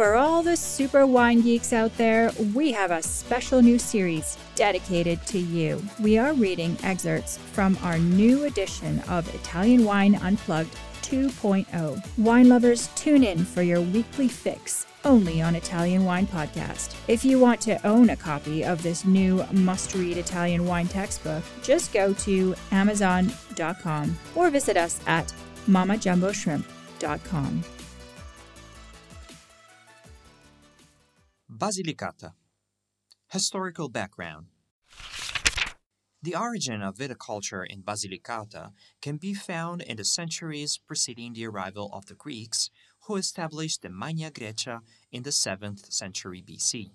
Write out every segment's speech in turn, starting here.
For all the super wine geeks out there, we have a special new series dedicated to you. We are reading excerpts from our new edition of Italian Wine Unplugged 2.0. Wine lovers, tune in for your weekly fix only on Italian Wine Podcast. If you want to own a copy of this new must read Italian wine textbook, just go to Amazon.com or visit us at mammajumboshrimp.com. Basilicata. Historical background. The origin of viticulture in Basilicata can be found in the centuries preceding the arrival of the Greeks, who established the Magna Grecia in the 7th century BC.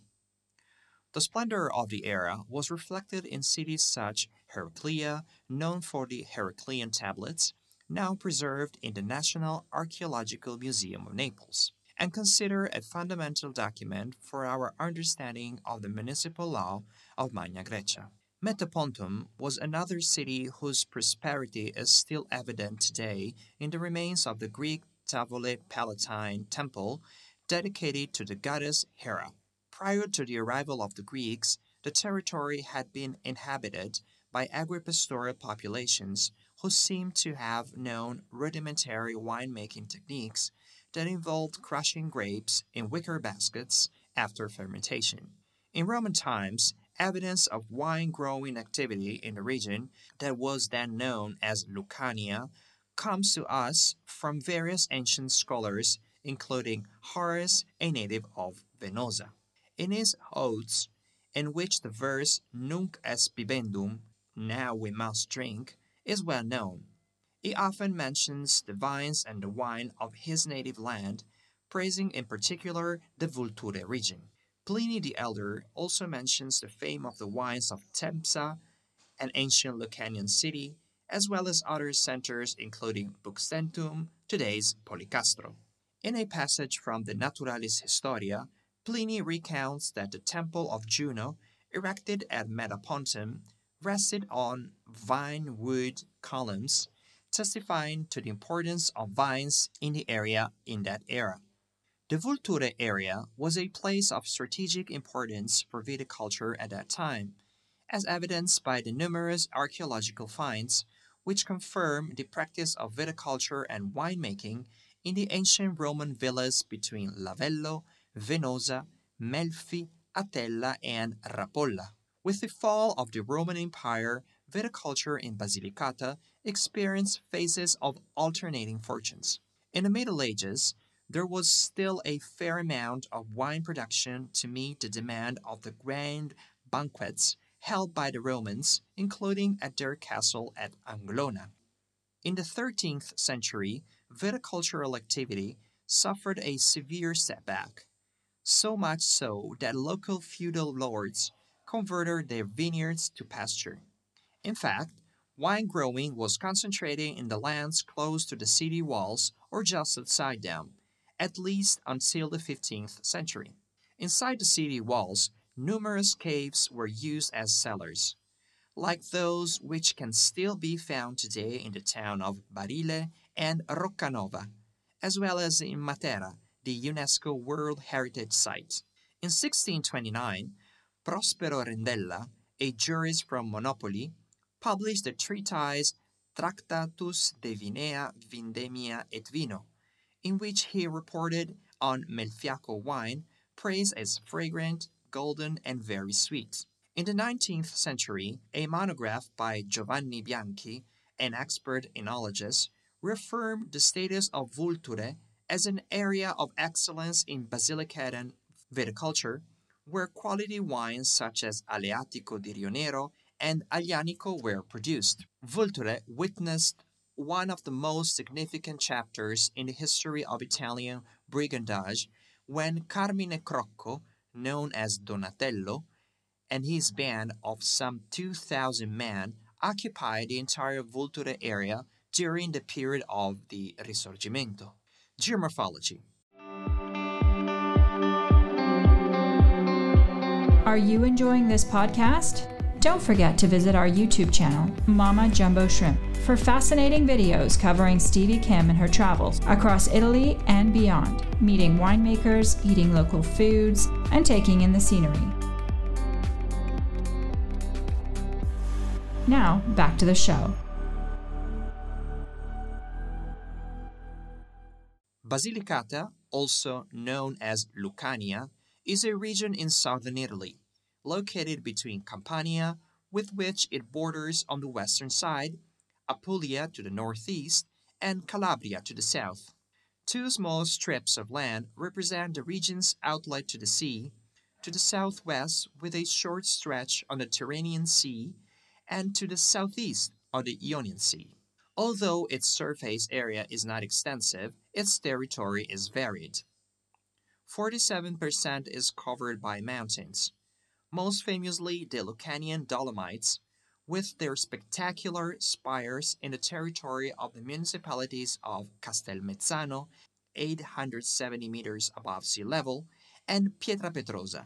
The splendor of the era was reflected in cities such Heraclea, known for the Heraclean tablets, now preserved in the National Archaeological Museum of Naples and consider a fundamental document for our understanding of the municipal law of Magna Grecia. Metapontum was another city whose prosperity is still evident today in the remains of the Greek Tavole Palatine temple dedicated to the goddess Hera. Prior to the arrival of the Greeks, the territory had been inhabited by agripastoral populations who seem to have known rudimentary winemaking techniques that involved crushing grapes in wicker baskets after fermentation. In Roman times, evidence of wine growing activity in the region that was then known as Lucania comes to us from various ancient scholars, including Horace, a native of Venosa. In his Odes, in which the verse Nunc est bibendum, now we must drink, is well known. He often mentions the vines and the wine of his native land, praising in particular the Vulture region. Pliny the Elder also mentions the fame of the wines of Tempsa, an ancient Lucanian city, as well as other centers including Buxentum, today's Policastro. In a passage from the Naturalis Historia, Pliny recounts that the temple of Juno, erected at Metapontum, rested on vine wood columns testifying to the importance of vines in the area in that era. The Vulture area was a place of strategic importance for viticulture at that time, as evidenced by the numerous archaeological finds which confirm the practice of viticulture and winemaking in the ancient Roman villas between Lavello, Venosa, Melfi, Atella, and Rapolla. With the fall of the Roman Empire, viticulture in Basilicata experienced phases of alternating fortunes. In the Middle Ages, there was still a fair amount of wine production to meet the demand of the grand banquets held by the Romans, including at their castle at Anglona. In the 13th century, viticultural activity suffered a severe setback, so much so that local feudal lords converted their vineyards to pasture. In fact, wine growing was concentrated in the lands close to the city walls or just outside them, at least until the 15th century. Inside the city walls, numerous caves were used as cellars, like those which can still be found today in the town of Barile and Roccanova, as well as in Matera, the UNESCO World Heritage Site. In 1629, Prospero Rendella, a jurist from Monopoli, published the treatise Tractatus de Vinea, Vindemia et Vino, in which he reported on Melfiaco wine, praised as fragrant, golden, and very sweet. In the 19th century, a monograph by Giovanni Bianchi, an expert enologist, reaffirmed the status of Vulture as an area of excellence in Basilicatan viticulture, where quality wines such as Aleatico di Rionero and Aglianico were produced. Vulture witnessed one of the most significant chapters in the history of Italian brigandage when Carmine Crocco, known as Donatello, and his band of some 2,000 men occupied the entire Vulture area during the period of the Risorgimento. Geomorphology Are you enjoying this podcast? Don't forget to visit our YouTube channel, Mamma Jumbo Shrimp, for fascinating videos covering Stevie Kim and her travels across Italy and beyond, meeting winemakers, eating local foods, and taking in the scenery. Now, back to the show. Basilicata, also known as Lucania, is a region in southern Italy located between Campania, with which it borders on the western side, Apulia to the northeast, and Calabria to the south. Two small strips of land represent the region's outlet to the sea, to the southwest with a short stretch on the Tyrrhenian Sea, and to the southeast on the Ionian Sea. Although its surface area is not extensive, its territory is varied. 47% is covered by mountains, most famously the Lucanian Dolomites, with their spectacular spires in the territory of the municipalities of Castelmezzano, 870 meters above sea level, and Pietra Pietrapertosa,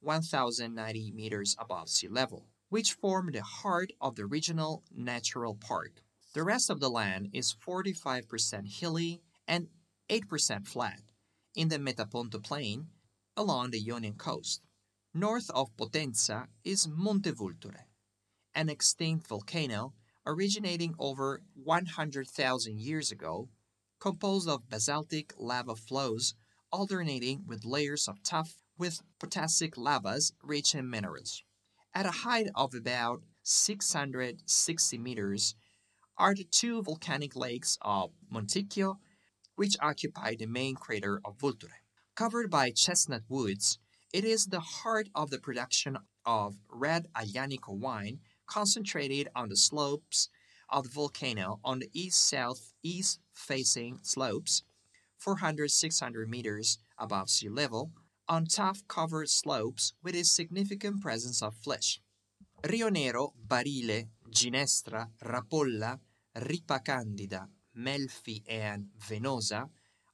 1090 meters above sea level, which form the heart of the regional natural park. The rest of the land is 45% hilly and 8% flat in the Metaponto plain along the Ionian coast. North of Potenza is Monte Vulture, an extinct volcano originating over 100,000 years ago, composed of basaltic lava flows alternating with layers of tuff with potassic lavas rich in minerals. At a height of about 660 meters are the two volcanic lakes of Monticchio, which occupy the main crater of Vulture. Covered by chestnut woods, it is the heart of the production of red Aglianico wine concentrated on the slopes of the volcano on the east-southeast facing slopes, 400-600 meters above sea level, on tuff-covered slopes with a significant presence of flysch. Rio Nero, Barile, Ginestra, Rapolla, Ripacandida, Melfi, and Venosa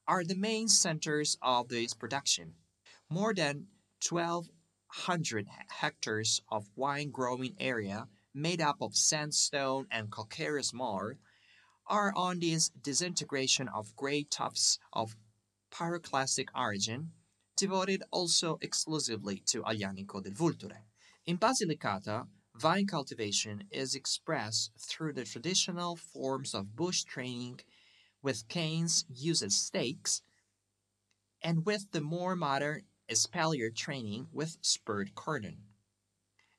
are the main centers of this production. More than 1,200 hectares of wine growing area made up of sandstone and calcareous marl are on this disintegration of gray tuffs of pyroclastic origin, devoted also exclusively to Aglianico del Vulture. In Basilicata, vine cultivation is expressed through the traditional forms of bush training with canes used as stakes, and with the more modern espalier training with spurred cordon.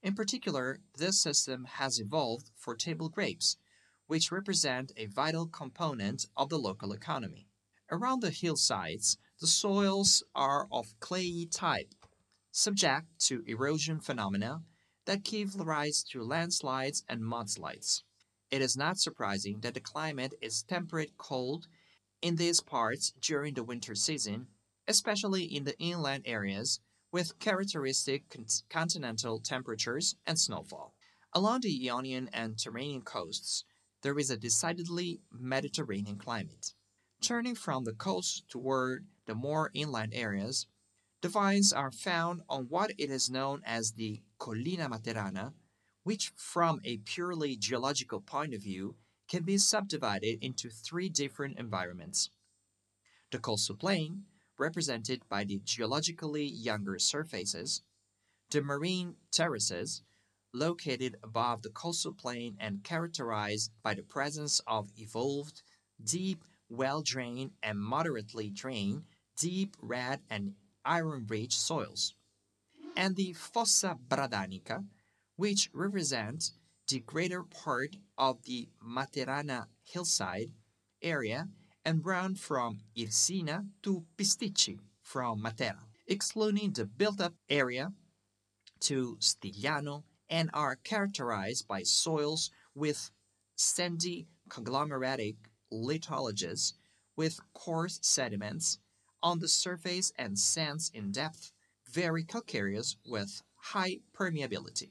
In particular, this system has evolved for table grapes, which represent a vital component of the local economy. Around the hillsides, the soils are of clayey type, subject to erosion phenomena that give rise to landslides and mudslides. It is not surprising that the climate is temperate cold in these parts during the winter season especially in the inland areas with characteristic continental temperatures and snowfall. Along the Ionian and Tyrrhenian coasts, there is a decidedly Mediterranean climate. Turning from the coast toward the more inland areas, the vines are found on what it is known as the Collina Materana, which, from a purely geological point of view, can be subdivided into three different environments the coastal plain, represented by the geologically younger surfaces, the marine terraces, located above the coastal plain and characterized by the presence of evolved, deep, well drained, and moderately drained, deep red and iron rich soils, and the Fossa Bradanica, which represents the greater part of the Materana hillside area and run from Irsina to Pisticci from Matera, excluding the built-up area to Stigliano and are characterized by soils with sandy conglomeratic lithologies with coarse sediments on the surface and sands in depth, very calcareous with high permeability.